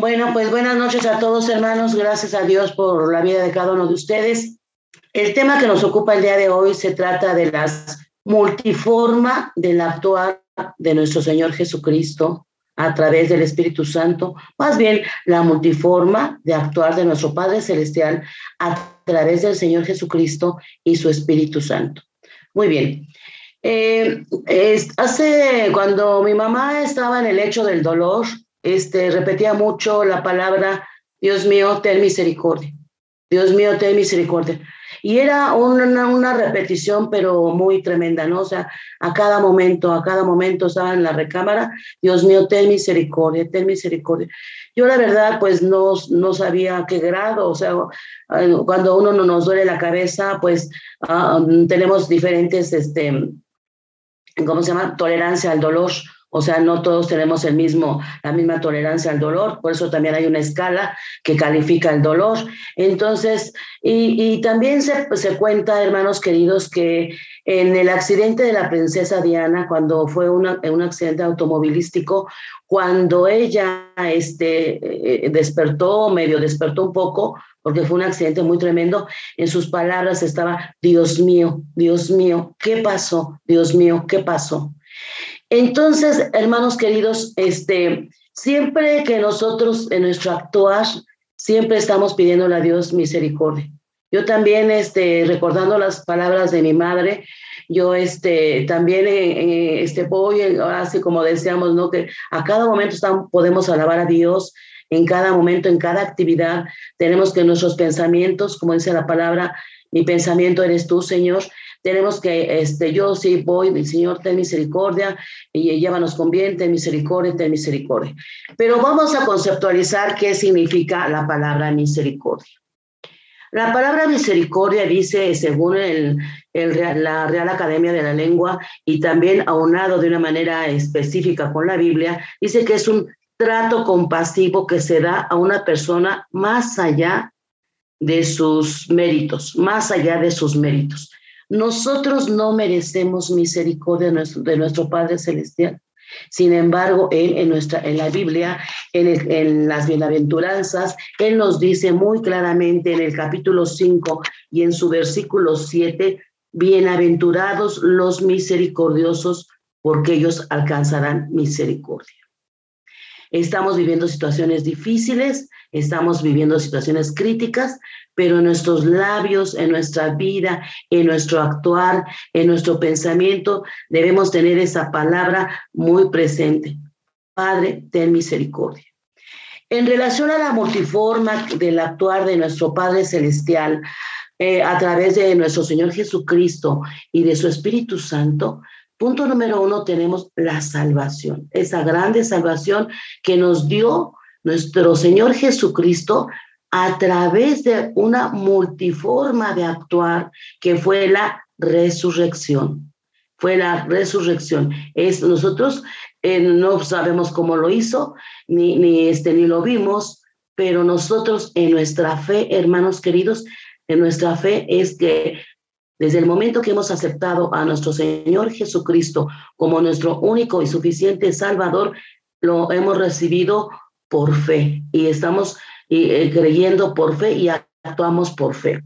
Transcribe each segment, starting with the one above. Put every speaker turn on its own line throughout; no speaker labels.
Bueno, pues buenas noches a todos hermanos, gracias a Dios por la vida de cada uno de ustedes. El tema que nos ocupa el día de hoy se trata de las multiforma del actuar de nuestro Señor Jesucristo a través del Espíritu Santo, más bien la multiforma de actuar de nuestro Padre Celestial a través del Señor Jesucristo y su Espíritu Santo. Muy bien. Eh, hace cuando mi mamá estaba en el hecho del dolor, este, repetía mucho la palabra, Dios mío, ten misericordia. Dios mío, ten misericordia. Y era una, una, repetición, pero muy tremenda, ¿no? O sea, a cada momento, a cada momento estaba en la recámara, Dios mío, ten misericordia, ten misericordia. Yo la verdad, pues no, no sabía qué grado, o sea, cuando uno no nos duele la cabeza, pues ah, tenemos diferentes, este, ¿cómo se llama? Tolerancia al dolor. O sea, no todos tenemos el mismo, la misma tolerancia al dolor, por eso también hay una escala que califica el dolor. Entonces, y, también se, se, cuenta, hermanos queridos, que en el accidente de la princesa Diana, cuando fue una, un accidente automovilístico, cuando ella este, eh, despertó, medio despertó un poco, porque fue un accidente muy tremendo, en sus palabras estaba, Dios mío, Dios mío, ¿qué pasó? Dios mío, ¿qué pasó? Entonces, hermanos queridos, este, siempre que nosotros en nuestro actuar, siempre estamos pidiéndole a Dios misericordia. Yo también, este, recordando las palabras de mi madre, yo este, también eh, eh, este, voy, así como decíamos, ¿no? que a cada momento estamos, podemos alabar a Dios, en cada momento, en cada actividad, tenemos que nuestros pensamientos, como dice la palabra, mi pensamiento eres tú, Señor, tenemos que, este, yo sí voy, mi Señor, ten misericordia, y llévanos con bien, ten misericordia, ten misericordia. Pero vamos a conceptualizar qué significa la palabra misericordia. La palabra misericordia dice, según el, la Real Academia de la Lengua y también aunado de una manera específica con la Biblia, dice que es un trato compasivo que se da a una persona más allá de sus méritos, más allá de sus méritos. Nosotros no merecemos misericordia de nuestro, Padre Celestial. Sin embargo, Él en, nuestra, en la Biblia, en, en, las bienaventuranzas, Él nos dice muy claramente en el capítulo 5 y en su versículo 7, bienaventurados los misericordiosos, porque ellos alcanzarán misericordia. Estamos viviendo situaciones difíciles, estamos viviendo situaciones críticas, pero en nuestros labios, en nuestra vida, en nuestro actuar, en nuestro pensamiento, debemos tener esa palabra muy presente. Padre, ten misericordia. En relación a la multiforma del actuar de nuestro Padre Celestial, eh, a través de nuestro Señor Jesucristo y de su Espíritu Santo, punto número uno tenemos la salvación, esa grande salvación que nos dio nuestro Señor Jesucristo a través de una multiforma de actuar que fue la resurrección. Fue la resurrección. Es, nosotros eh, no sabemos cómo lo hizo, ni, ni, este, ni lo vimos, pero nosotros en nuestra fe, hermanos queridos, en nuestra fe es que desde el momento que hemos aceptado a nuestro Señor Jesucristo como nuestro único y suficiente Salvador, lo hemos recibido por fe y estamos eh, creyendo por fe y actuamos por fe.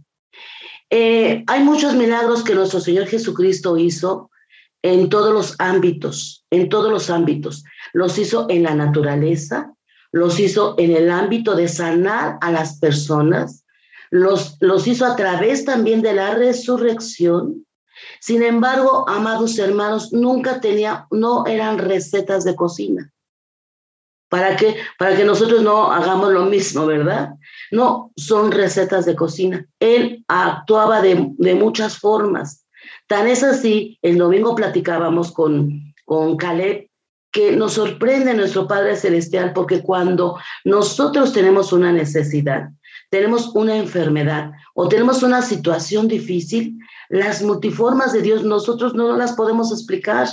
Eh, hay muchos milagros que nuestro Señor Jesucristo hizo en todos los ámbitos, en todos los ámbitos. Los hizo en la naturaleza, los hizo en el ámbito de sanar a las personas, los, los hizo a través también de la resurrección. Sin embargo, amados hermanos, nunca tenía, no eran recetas de cocina. ¿Para qué? Para que nosotros no hagamos lo mismo, ¿verdad? No, son recetas de cocina. Él actuaba de, de muchas formas. Tan es así, el domingo platicábamos con, con Caleb, que nos sorprende nuestro Padre Celestial, porque cuando nosotros tenemos una necesidad, tenemos una enfermedad o tenemos una situación difícil, las multiformas de Dios nosotros no las podemos explicar.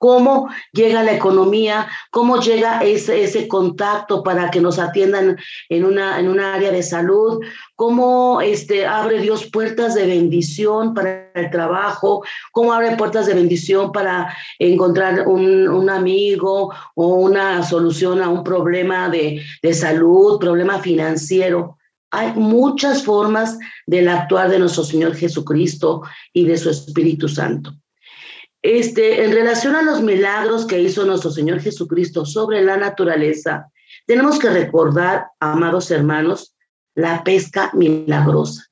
Cómo llega la economía, cómo llega ese, ese contacto para que nos atiendan en una, en área de salud, cómo este, abre Dios puertas de bendición para el trabajo, cómo abre puertas de bendición para encontrar un, un amigo o una solución a un problema de, de salud, problema financiero. Hay muchas formas del actuar de nuestro Señor Jesucristo y de su Espíritu Santo. Este, en relación a los milagros que hizo nuestro Señor Jesucristo sobre la naturaleza, tenemos que recordar, amados hermanos, la pesca milagrosa.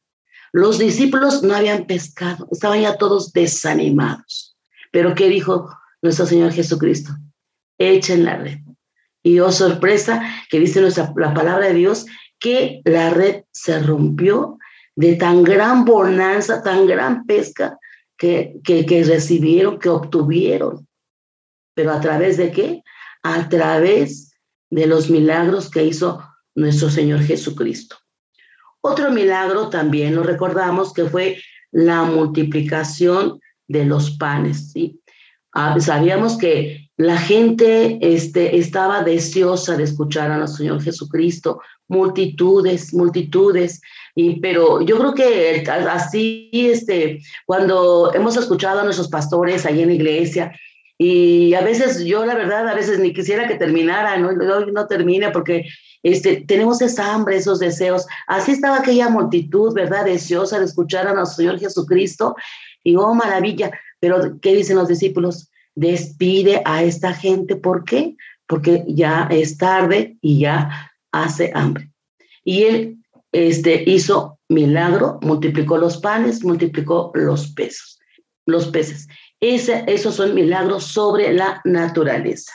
Los discípulos no habían pescado, estaban ya todos desanimados. Pero ¿qué dijo nuestro Señor Jesucristo? Echen la red. Y oh sorpresa, que dice nuestra, la palabra de Dios, que la red se rompió de tan gran bonanza, tan gran pesca, que, que, recibieron, que obtuvieron. Pero a través de qué? A través de los milagros que hizo nuestro Señor Jesucristo. Otro milagro también lo recordamos que fue la multiplicación de los panes. ¿sí? Ah, sabíamos que la gente este, estaba deseosa de escuchar a nuestro Señor Jesucristo, multitudes, multitudes, y, pero yo creo que así, este, cuando hemos escuchado a nuestros pastores ahí en la iglesia, y a veces yo la verdad, a veces ni quisiera que terminara, no, no, termine porque este, tenemos esa hambre, esos deseos. Así estaba aquella multitud, ¿verdad? Deseosa de escuchar a nuestro Señor Jesucristo. Y oh, maravilla. Pero, ¿qué dicen los discípulos? Despide a esta gente. ¿Por qué? Porque ya es tarde y ya hace hambre. Y él este, hizo milagro, multiplicó los panes, multiplicó los pesos, los peces. Esos son milagros sobre la naturaleza.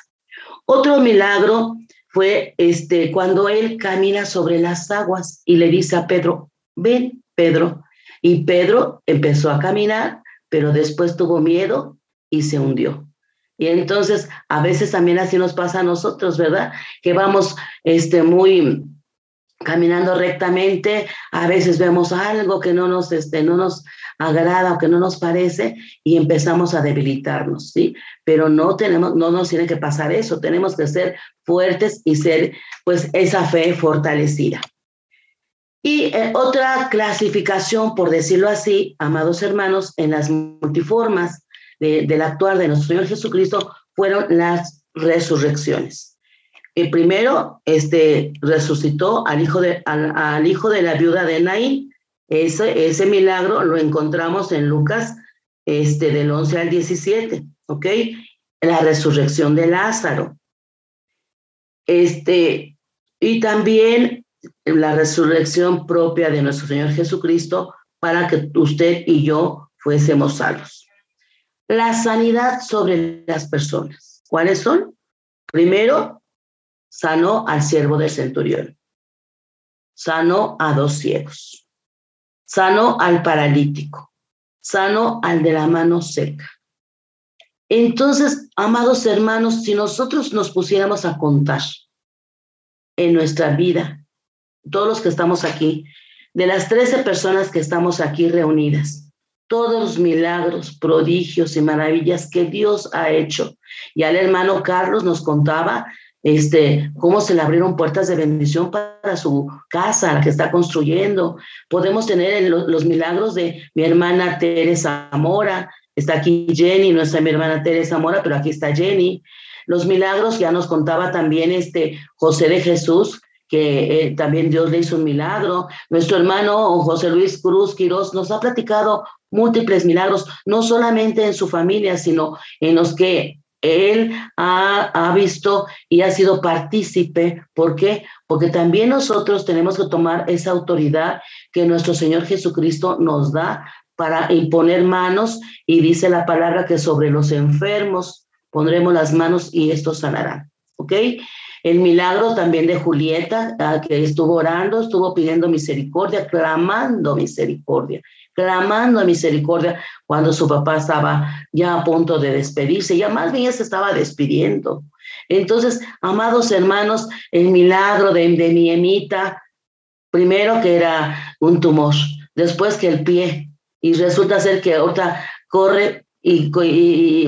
Otro milagro fue este, cuando él camina sobre las aguas y le dice a Pedro, ven, Pedro. Y Pedro empezó a caminar, pero después tuvo miedo y se hundió. Y entonces, a veces también así nos pasa a nosotros, ¿verdad? Que vamos este, muy caminando rectamente, a veces vemos algo que no nos, este, no nos agrada o que no nos parece y empezamos a debilitarnos, ¿sí? Pero no tenemos, no nos tiene que pasar eso, tenemos que ser fuertes y ser, pues, esa fe fortalecida. Y eh, otra clasificación, por decirlo así, amados hermanos, en las multiformas del actuar de nuestro Señor Jesucristo fueron las resurrecciones. El primero este, resucitó al hijo, de, al, hijo de la viuda de Naín. Ese, ese milagro lo encontramos en Lucas este, del 11 al 17, ¿ok? La resurrección de Lázaro. Este, y también la resurrección propia de nuestro Señor Jesucristo para que usted y yo fuésemos salvos. La sanidad sobre las personas. ¿Cuáles son? Primero, sanó al siervo del centurión, sanó a dos ciegos, sanó al paralítico, sanó al de la mano seca. Entonces, amados hermanos, si nosotros nos pusiéramos a contar en nuestra vida, todos los que estamos aquí, de las 13 personas que estamos aquí reunidas, todos los milagros, prodigios y maravillas que Dios ha hecho. Y al hermano Carlos nos contaba este, cómo se le abrieron puertas de bendición para su casa, la que está construyendo. Podemos tener los, milagros de mi hermana Teresa Mora, está aquí Jenny, no está mi hermana Teresa Mora, pero aquí está Jenny. Los milagros ya nos contaba también este José de Jesús, que eh, también Dios le hizo un milagro. Nuestro hermano José Luis Cruz Quirós nos ha platicado múltiples milagros, no solamente en su familia, sino en los que él ha, visto y ha sido partícipe. ¿Por qué? Porque también nosotros tenemos que tomar esa autoridad que nuestro Señor Jesucristo nos da para imponer manos y dice la palabra que sobre los enfermos pondremos las manos y estos sanarán. ¿Ok? El milagro también de Julieta, ah, que estuvo orando, estuvo pidiendo misericordia, clamando misericordia clamando misericordia cuando su papá estaba ya a punto de despedirse, ya más bien se estaba despidiendo. Entonces, amados hermanos, el milagro de, de mi emita, primero que era un tumor, después que el pie, y resulta ser que otra corre y,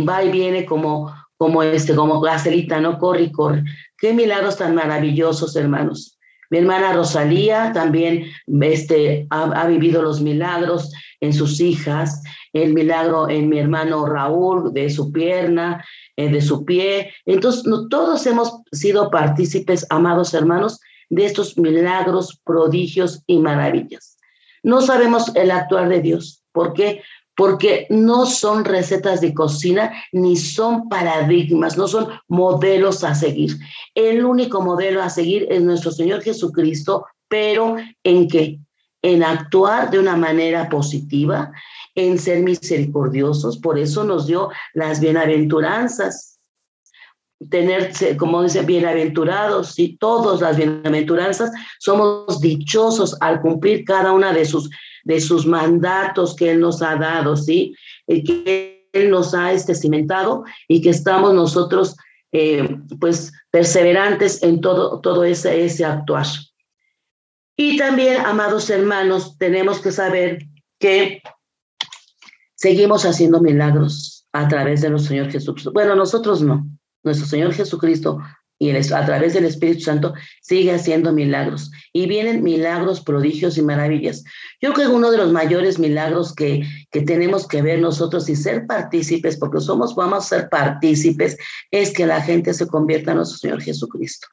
va y viene como, como este, como Gacelita, ¿no? Corre y corre. Qué milagros tan maravillosos, hermanos. Mi hermana Rosalía también este, ha, vivido los milagros en sus hijas, el milagro en mi hermano Raúl de su pierna, eh, de su pie. Entonces, todos hemos sido partícipes, amados hermanos, de estos milagros, prodigios y maravillas. No sabemos el actuar de Dios. ¿Por qué? Porque no son recetas de cocina ni son paradigmas, no son modelos a seguir. El único modelo a seguir es nuestro Señor Jesucristo, pero ¿en qué? En actuar de una manera positiva, en ser misericordiosos, por eso nos dio las bienaventuranzas tener, como dice, bienaventurados y todas las bienaventuranzas, somos dichosos al cumplir cada una de sus, de sus mandatos que Él nos ha dado, ¿sí? Y que Él nos ha este, cimentado y que estamos nosotros, eh, pues, perseverantes en todo, todo ese, ese actuar. Y también, amados hermanos, tenemos que saber que seguimos haciendo milagros a través de nuestro Señor Jesús. Bueno, nosotros no, nuestro Señor Jesucristo y a través del Espíritu Santo sigue haciendo milagros. Y vienen milagros, prodigios y maravillas. Yo creo que uno de los mayores milagros que, que tenemos que ver nosotros y ser partícipes, porque somos, vamos a ser partícipes, es que la gente se convierta a nuestro Señor Jesucristo.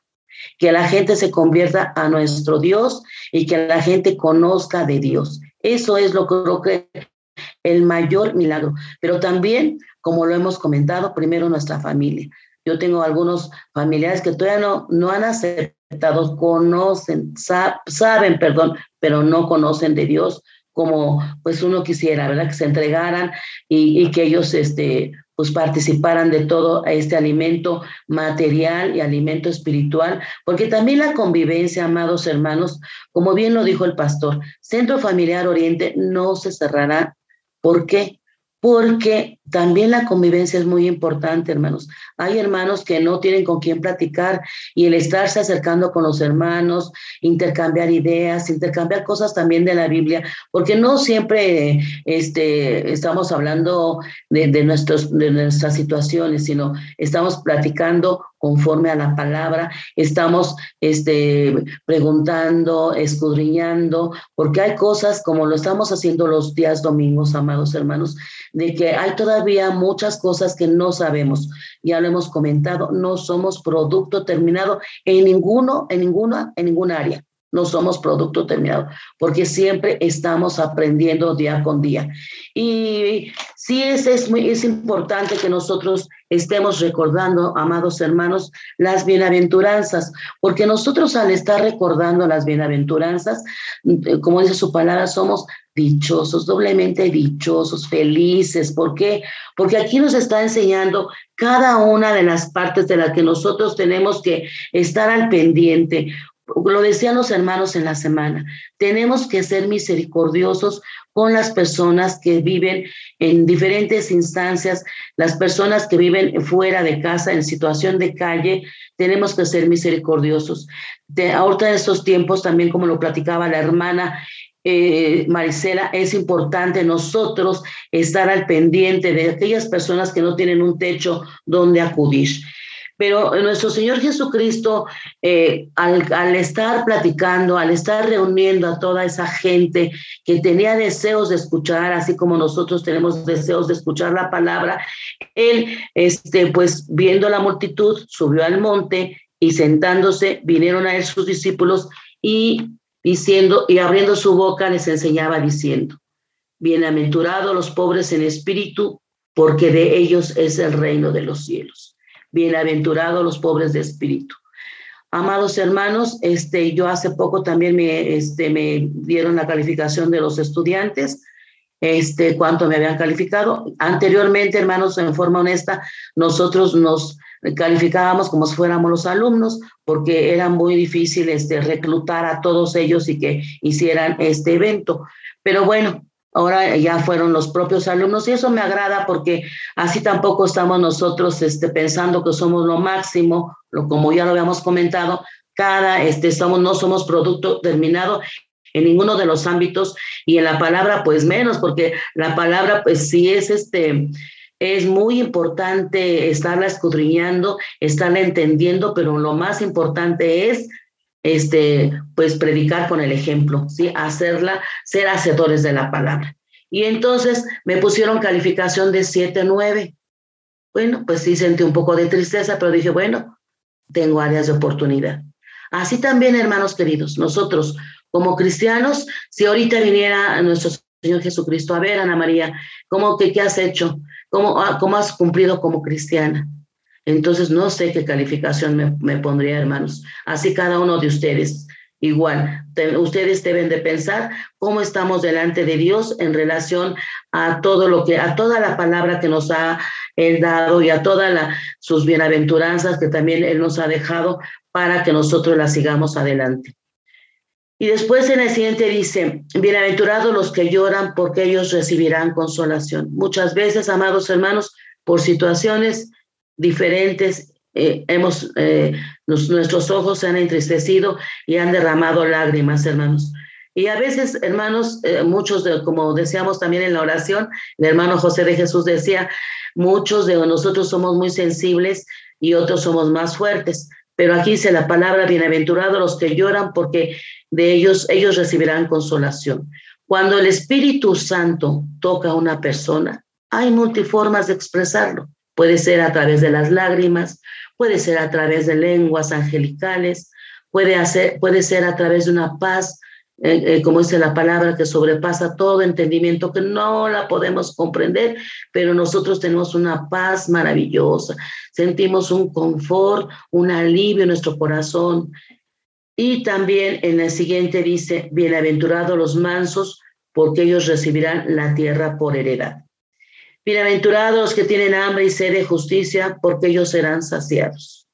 Que la gente se convierta a nuestro Dios y que la gente conozca de Dios. Eso es lo que creo que el mayor milagro. Pero también, como lo hemos comentado, primero nuestra familia. Yo tengo algunos familiares que todavía no, no han aceptado, conocen, saben, perdón, pero no conocen de Dios como pues uno quisiera, ¿verdad? Que se entregaran y, y que ellos este, pues participaran de todo este alimento material y alimento espiritual, porque también la convivencia, amados hermanos, como bien lo dijo el pastor, Centro Familiar Oriente no se cerrará. ¿Por qué? porque también la convivencia es muy importante, hermanos. Hay hermanos que no tienen con quién platicar y el estarse acercando con los hermanos, intercambiar ideas, intercambiar cosas también de la Biblia, porque no siempre este, estamos hablando de, nuestros, de nuestras situaciones, sino estamos platicando conforme a la palabra, estamos este, preguntando, escudriñando, porque hay cosas como lo estamos haciendo los días domingos, amados hermanos, de que hay todavía muchas cosas que no sabemos. Ya lo hemos comentado, no somos producto terminado en ninguno, en ninguna, en ningún área no somos producto terminado, porque siempre estamos aprendiendo día con día. Y sí es, es, muy, es importante que nosotros estemos recordando, amados hermanos, las bienaventuranzas, porque nosotros al estar recordando las bienaventuranzas, como dice su palabra, somos dichosos, doblemente dichosos, felices. ¿Por qué? Porque aquí nos está enseñando cada una de las partes de las que nosotros tenemos que estar al pendiente lo decían los hermanos en la semana, tenemos que ser misericordiosos con las personas que viven en diferentes instancias, las personas que viven fuera de casa, en situación de calle, tenemos que ser misericordiosos. De, ahorita en estos tiempos, también como lo platicaba la hermana eh, es importante nosotros estar al pendiente de aquellas personas que no tienen un techo donde acudir. Pero nuestro Señor Jesucristo, eh, al, estar platicando, al estar reuniendo a toda esa gente que tenía deseos de escuchar, así como nosotros tenemos deseos de escuchar la palabra, Él, este, pues viendo la multitud, subió al monte y sentándose, vinieron a Él sus discípulos y diciendo, y abriendo su boca les enseñaba diciendo, bienaventurados los pobres en espíritu, porque de ellos es el reino de los cielos bienaventurados los pobres de espíritu. Amados hermanos, este, yo hace poco también me, este, me dieron la calificación de los estudiantes, este, cuánto me habían calificado. Anteriormente, hermanos, en forma honesta, nosotros nos calificábamos como si fuéramos los alumnos, porque era muy difícil este, reclutar a todos ellos y que hicieran este evento. Pero bueno, Ahora ya fueron los propios alumnos y eso me agrada porque así tampoco estamos nosotros este, pensando que somos lo máximo, lo, como ya lo habíamos comentado, cada, este, somos, no somos producto terminado en ninguno de los ámbitos y en la palabra pues menos, porque la palabra pues sí es este, es muy importante estarla escudriñando, estarla entendiendo, pero lo más importante es este, pues predicar con el ejemplo, ¿sí? Hacerla, ser hacedores de la palabra. Y entonces me pusieron calificación de 7, 9. Bueno, pues sí sentí un poco de tristeza, pero dije, bueno, tengo áreas de oportunidad. Así también, hermanos queridos, nosotros como cristianos, si ahorita viniera nuestro Señor Jesucristo, a ver, Ana María, ¿cómo que qué has hecho? ¿Cómo, ah, cómo has cumplido como cristiana? Entonces no sé qué calificación me, pondría, hermanos. Así cada uno de ustedes. Igual, ustedes deben de pensar cómo estamos delante de Dios en relación a todo lo que, a toda la palabra que nos ha Él dado y a todas sus bienaventuranzas que también Él nos ha dejado para que nosotros las sigamos adelante. Y después en el siguiente dice, bienaventurados los que lloran porque ellos recibirán consolación. Muchas veces, amados hermanos, por situaciones diferentes, eh, hemos, eh, nuestros ojos se han entristecido y han derramado lágrimas, hermanos. Y a veces, hermanos, eh, muchos, de, como decíamos también en la oración, el hermano José de Jesús decía, muchos de nosotros somos muy sensibles y otros somos más fuertes. Pero aquí dice la palabra, bienaventurados los que lloran porque de ellos ellos recibirán consolación. Cuando el Espíritu Santo toca a una persona, hay multiformas de expresarlo. Puede ser a través de las lágrimas, puede ser a través de lenguas angelicales, puede, hacer, puede ser a través de una paz eh, eh, como dice la palabra, que sobrepasa todo entendimiento, que no la podemos comprender, pero nosotros tenemos una paz maravillosa, sentimos un confort, un alivio en nuestro corazón. Y también en el siguiente dice, bienaventurados los mansos, porque ellos recibirán la tierra por heredad. Bienaventurados los que tienen hambre y sed de justicia, porque ellos serán saciados.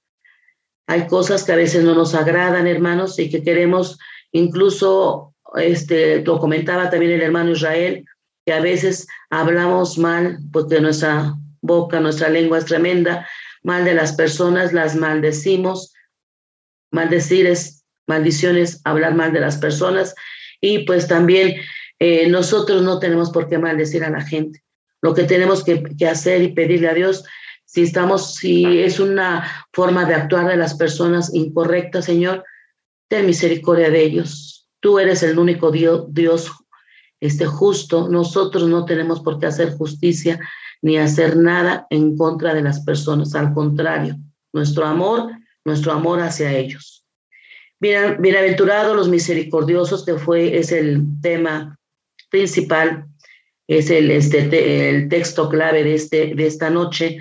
Hay cosas que a veces no nos agradan, hermanos, y que queremos Incluso, este, lo comentaba también el hermano Israel, que a veces hablamos mal, porque nuestra boca, nuestra lengua es tremenda, mal de las personas, las maldecimos, maldecir es maldiciones, hablar mal de las personas, y pues también eh, nosotros no tenemos por qué maldecir a la gente. Lo que tenemos que, hacer y pedirle a Dios si estamos, si es una forma de actuar de las personas incorrecta, Señor, ten misericordia de ellos. Tú eres el único Dios, Dios este, justo. Nosotros no tenemos por qué hacer justicia ni hacer nada en contra de las personas. Al contrario, nuestro amor, nuestro amor hacia ellos. Bienaventurados los misericordiosos, que fue, es el tema principal, es el, este, el texto clave de, este, de esta noche.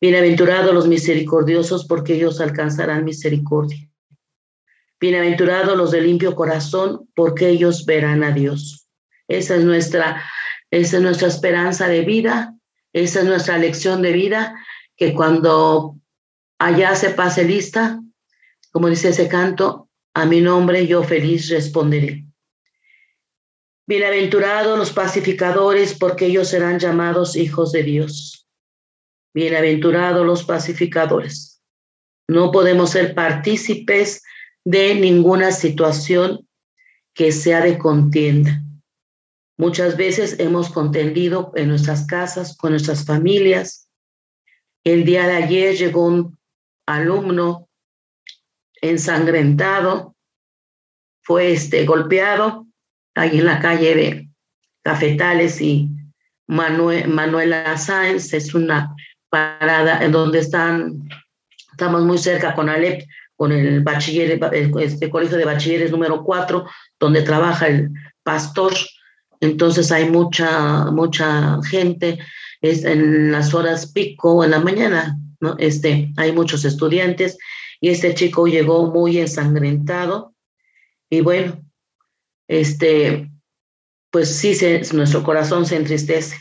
Bienaventurados los misericordiosos, porque ellos alcanzarán misericordia. Bienaventurados los de limpio corazón, porque ellos verán a Dios. Esa es nuestra, esa es nuestra esperanza de vida, esa es nuestra lección de vida, que cuando allá se pase lista, como dice ese canto, a mi nombre yo feliz responderé. Bienaventurados los pacificadores, porque ellos serán llamados hijos de Dios. Bienaventurados los pacificadores. No podemos ser partícipes de ninguna situación que sea de contienda. Muchas veces hemos contendido en nuestras casas, con nuestras familias. El día de ayer llegó un alumno ensangrentado, fue este, golpeado ahí en la calle de Cafetales y Manuel, Manuela Sáenz, es una parada en donde están, estamos muy cerca con Alep, con el bachiller, este colegio de bachilleres número 4, donde trabaja el pastor. Entonces hay mucha, mucha gente es en las horas pico, en la mañana, ¿no? Este, hay muchos estudiantes y este chico llegó muy ensangrentado y bueno, este, pues sí, se, nuestro corazón se entristece,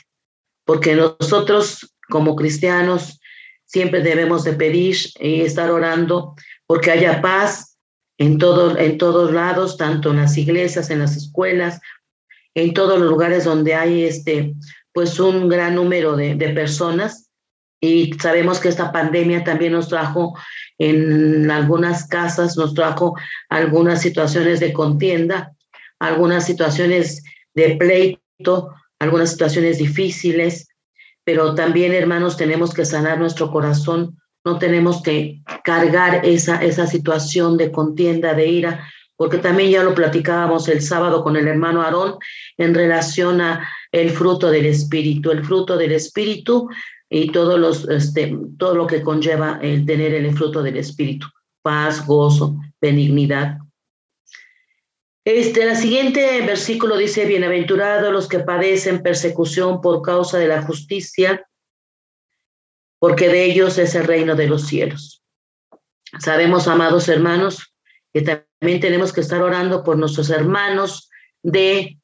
porque nosotros como cristianos siempre debemos de pedir y estar orando porque haya paz en, todo, en todos lados, tanto en las iglesias, en las escuelas, en todos los lugares donde hay este, pues un gran número de, personas. Y sabemos que esta pandemia también nos trajo en algunas casas, nos trajo algunas situaciones de contienda, algunas situaciones de pleito, algunas situaciones difíciles, pero también, hermanos, tenemos que sanar nuestro corazón, no tenemos que cargar esa, esa situación de contienda, de ira, porque también ya lo platicábamos el sábado con el hermano Aarón en relación a el fruto del espíritu, el fruto del espíritu y todos los, este, todo lo que conlleva el tener el fruto del espíritu, paz, gozo, benignidad. Este, la siguiente versículo dice, bienaventurados los que padecen persecución por causa de la justicia, porque de ellos es el reino de los cielos. Sabemos, amados hermanos, que también tenemos que estar orando por nuestros hermanos de,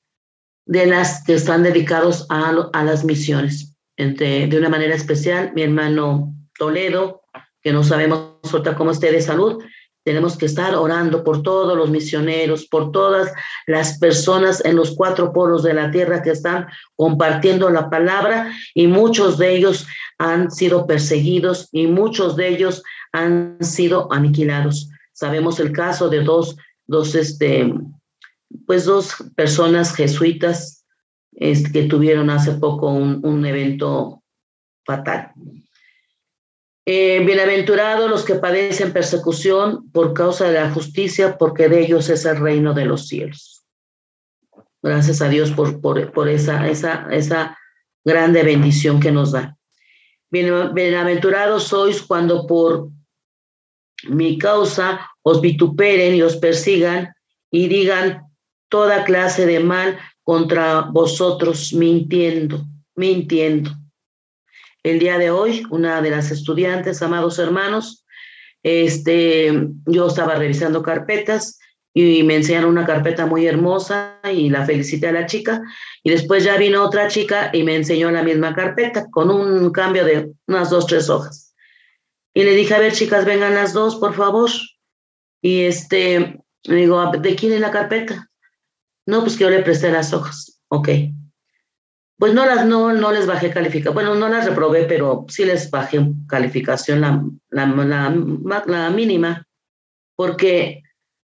de las que están dedicados a, a las misiones. Entre, de una manera especial, mi hermano Toledo, que no sabemos cómo esté de salud, tenemos que estar orando por todos los misioneros, por todas las personas en los cuatro polos de la tierra que están compartiendo la palabra y muchos de ellos han sido perseguidos y muchos de ellos han sido aniquilados. Sabemos el caso de dos, dos, este, pues dos personas jesuitas este, que tuvieron hace poco un, un evento fatal. Eh, bienaventurados los que padecen persecución por causa de la justicia, porque de ellos es el reino de los cielos. Gracias a Dios por, por, por esa, esa, esa grande bendición que nos da. Bienaventurados sois cuando por mi causa os vituperen y os persigan y digan toda clase de mal contra vosotros mintiendo, mintiendo. El día de hoy, una de las estudiantes, amados hermanos, este, yo estaba revisando carpetas y me enseñaron una carpeta muy hermosa y la felicité a la chica. Y después ya vino otra chica y me enseñó la misma carpeta con un cambio de unas dos, tres hojas. Y le dije, a ver, chicas, vengan las dos, por favor. Y este, digo, ¿de quién es la carpeta? No, pues que yo le presté las hojas. Ok. Pues no las, no, no les bajé calificación. Bueno, no las reprobé, pero sí les bajé calificación la, la, la, mínima, porque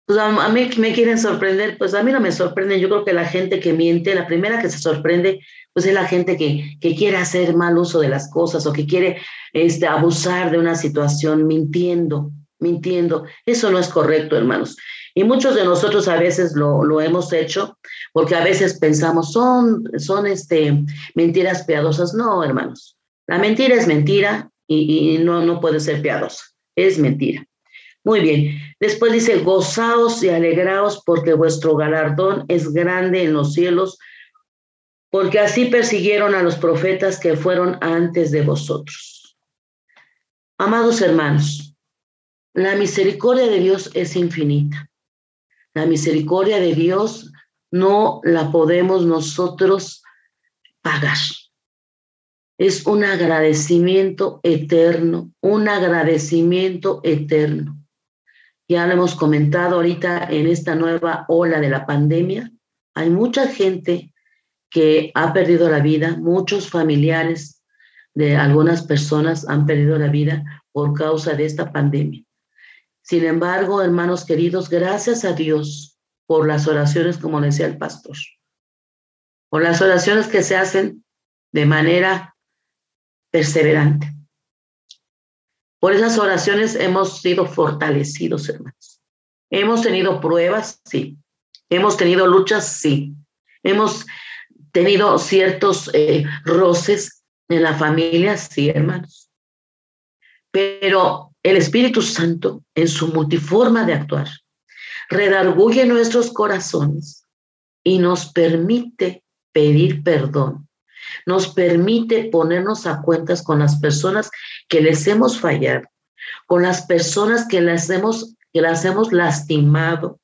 pues a, mí me quieren sorprender, pues a mí no me sorprenden. Yo creo que la gente que miente, la primera que se sorprende, pues es la gente que, que quiere hacer mal uso de las cosas o que quiere este, abusar de una situación mintiendo, mintiendo. Eso no es correcto, hermanos. Y muchos de nosotros a veces lo, lo hemos hecho porque a veces pensamos, son, son este, mentiras piadosas. No, hermanos, la mentira es mentira y, y no, no puede ser piadosa, es mentira. Muy bien, después dice, gozaos y alegraos porque vuestro galardón es grande en los cielos, porque así persiguieron a los profetas que fueron antes de vosotros. Amados hermanos, la misericordia de Dios es infinita. La misericordia de Dios no la podemos nosotros pagar. Es un agradecimiento eterno, un agradecimiento eterno. Ya lo hemos comentado ahorita en esta nueva ola de la pandemia. Hay mucha gente que ha perdido la vida, muchos familiares de algunas personas han perdido la vida por causa de esta pandemia. Sin embargo, hermanos queridos, gracias a Dios por las oraciones, como decía el pastor, por las oraciones que se hacen de manera perseverante. Por esas oraciones hemos sido fortalecidos, hermanos. Hemos tenido pruebas, sí. Hemos tenido luchas, sí. Hemos tenido ciertos eh, roces en la familia, sí, hermanos. Pero el Espíritu Santo, en su multiforma de actuar, redarguye nuestros corazones y nos permite pedir perdón. Nos permite ponernos a cuentas con las personas que les hemos fallado, con las personas que las hemos, que las hemos lastimado.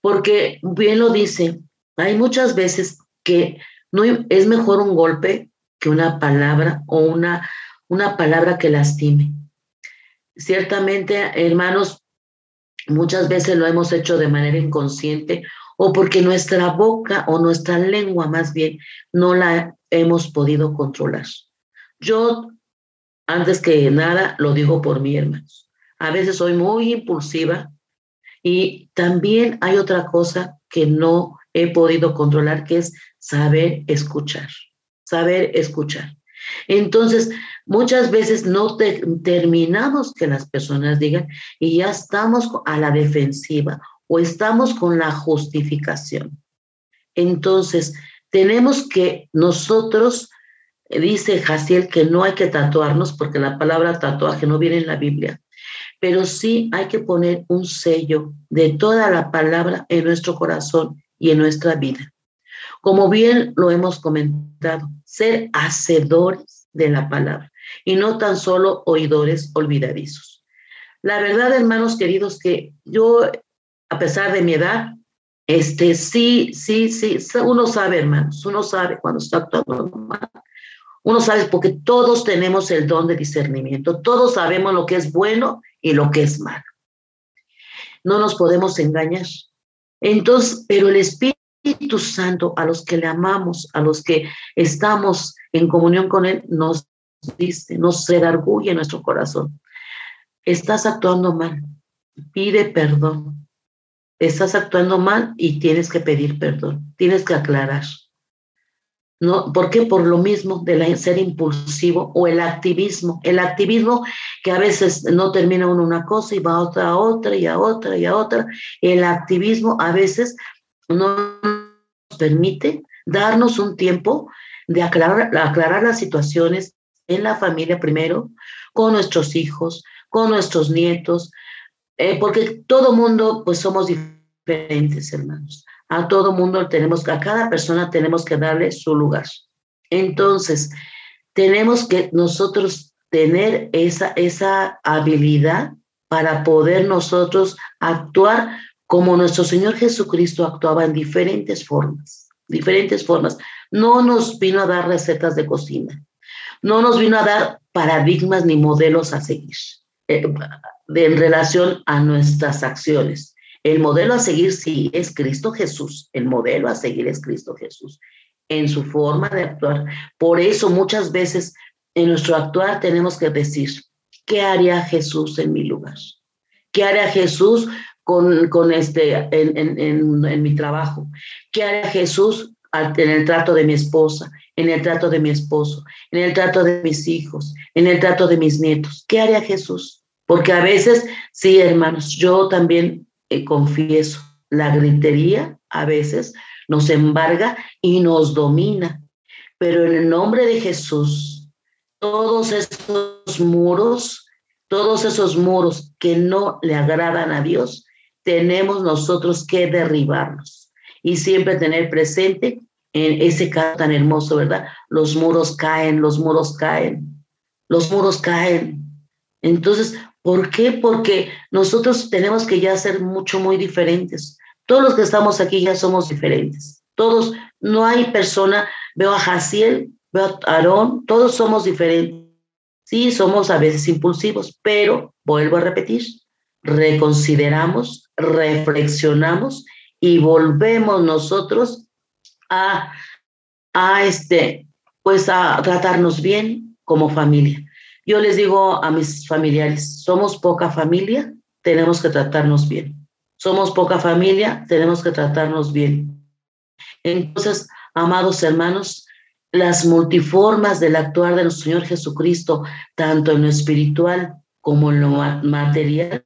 Porque bien lo dice, hay muchas veces que no es mejor un golpe que una palabra o una, una palabra que lastime. Ciertamente, hermanos, muchas veces lo hemos hecho de manera inconsciente o porque nuestra boca o nuestra lengua más bien no la hemos podido controlar. Yo, antes que nada, lo digo por mí, hermanos. A veces soy muy impulsiva y también hay otra cosa que no he podido controlar, que es saber escuchar, saber escuchar. Entonces, muchas veces no terminamos que las personas digan y ya estamos a la defensiva o estamos con la justificación. Entonces, tenemos que nosotros, dice Jaciel que no hay que tatuarnos porque la palabra tatuaje no viene en la Biblia, pero sí hay que poner un sello de toda la palabra en nuestro corazón y en nuestra vida. Como bien lo hemos comentado, ser hacedores de la palabra y no tan solo oidores olvidadizos. La verdad, hermanos queridos, que yo, a pesar de mi edad, este, sí, sí, sí, uno sabe, hermanos, uno sabe cuando está actuando mal. Uno sabe porque todos tenemos el don de discernimiento, todos sabemos lo que es bueno y lo que es malo. No nos podemos engañar. Entonces, pero el Espíritu Santo, a los que le amamos, a los que estamos en comunión con Él, nos dice, nos redarguye nuestro corazón. Estás actuando mal, pide perdón. Estás actuando mal y tienes que pedir perdón, tienes que aclarar. ¿no? ¿Por qué? Por lo mismo de ser impulsivo o el activismo. El activismo que a veces no termina uno una cosa y va a otra, a otra y a otra y a otra. El activismo a veces no permite darnos un tiempo de aclarar, las situaciones en la familia primero, con nuestros hijos, con nuestros nietos, eh, porque todo mundo pues somos diferentes, hermanos a todo mundo tenemos, a cada persona tenemos que darle su lugar. Entonces, tenemos que nosotros tener esa, esa habilidad para poder nosotros actuar como nuestro Señor Jesucristo actuaba en diferentes formas, diferentes formas. No nos vino a dar recetas de cocina, no nos vino a dar paradigmas ni modelos a seguir eh, en relación a nuestras acciones. El modelo a seguir sí es Cristo Jesús. El modelo a seguir es Cristo Jesús en su forma de actuar. Por eso muchas veces en nuestro actuar tenemos que decir, ¿qué haría Jesús en mi lugar? ¿Qué haría Jesús con, este, en, mi trabajo? ¿Qué haría Jesús en el trato de mi esposa, en el trato de mi esposo, en el trato de mis hijos, en el trato de mis nietos? ¿Qué haría Jesús? Porque a veces, sí, hermanos, yo también eh, confieso, la gritería a veces nos embarga y nos domina. Pero en el nombre de Jesús, todos esos muros, todos esos muros que no le agradan a Dios, tenemos nosotros que derribarlos y siempre tener presente en ese caso tan hermoso, ¿verdad? Los muros caen, los muros caen, los muros caen. Entonces, ¿Por qué? Porque nosotros tenemos que ya ser mucho, muy diferentes. Todos los que estamos aquí ya somos diferentes. Todos, no hay persona, veo a Jaciel, veo a Aarón, todos somos diferentes. Sí, somos a veces impulsivos, pero vuelvo a repetir, reconsideramos, reflexionamos y volvemos nosotros a, a este, pues a tratarnos bien como familia. Yo les digo a mis familiares, somos poca familia, tenemos que tratarnos bien. Somos poca familia, tenemos que tratarnos bien. Entonces, amados hermanos, las multiformas del actuar de nuestro Señor Jesucristo, tanto en lo espiritual como en lo material,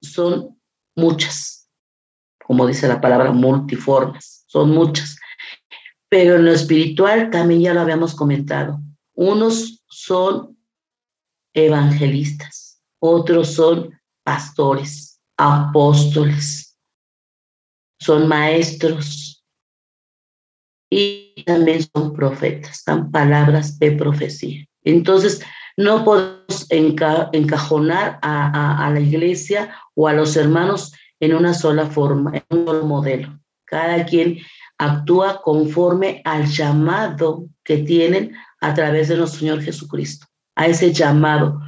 son muchas. Como dice la palabra, multiformas, son muchas. Pero en lo espiritual también ya lo habíamos comentado. Unos son evangelistas, otros son pastores, apóstoles, son maestros y también son profetas, dan palabras de profecía. Entonces, no podemos encajonar a, a, la iglesia o a los hermanos en una sola forma, en un solo modelo. Cada quien actúa conforme al llamado que tienen a través de nuestro Señor Jesucristo a ese llamado,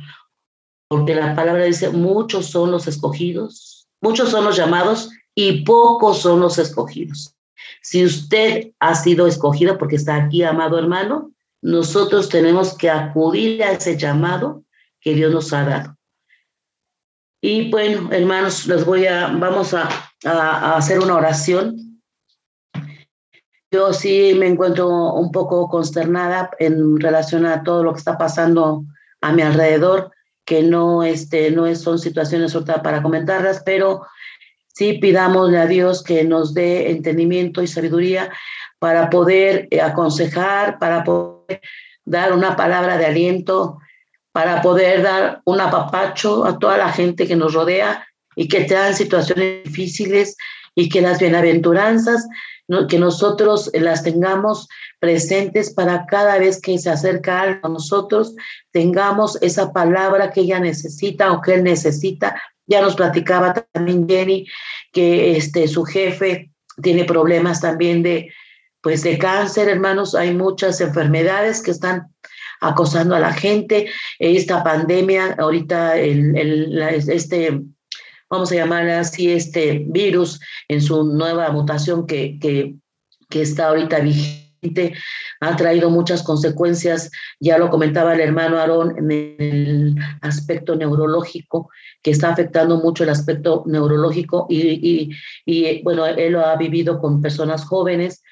porque la palabra dice, muchos son los escogidos, muchos son los llamados y pocos son los escogidos. Si usted ha sido escogido porque está aquí, amado hermano, nosotros tenemos que acudir a ese llamado que Dios nos ha dado. Y bueno, hermanos, les voy a, vamos a, a hacer una oración yo sí me encuentro un poco consternada en relación a todo lo que está pasando a mi alrededor, que no, este, no son situaciones para comentarlas, pero sí pidámosle a Dios que nos dé entendimiento y sabiduría para poder eh, aconsejar, para poder dar una palabra de aliento, para poder dar un apapacho a toda la gente que nos rodea y que te dan situaciones difíciles y que las bienaventuranzas que nosotros las tengamos presentes para cada vez que se acerca a nosotros, tengamos esa palabra que ella necesita o que él necesita. Ya nos platicaba también Jenny que este, su jefe tiene problemas también de, pues de cáncer, hermanos. Hay muchas enfermedades que están acosando a la gente. Esta pandemia, ahorita el, el, este vamos a llamar así, este virus en su nueva mutación que, que, que está ahorita vigente, ha traído muchas consecuencias, ya lo comentaba el hermano Aarón, en el aspecto neurológico, que está afectando mucho el aspecto neurológico y, y, y bueno, él lo ha vivido con personas jóvenes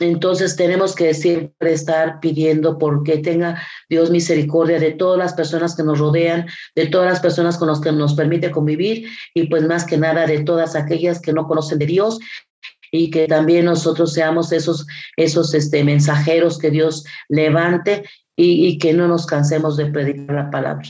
entonces tenemos que siempre estar pidiendo porque tenga Dios misericordia de todas las personas que nos rodean, de todas las personas con las que nos permite convivir y pues más que nada de todas aquellas que no conocen de Dios y que también nosotros seamos esos, esos este, mensajeros que Dios levante y, y que no nos cansemos de predicar la palabra.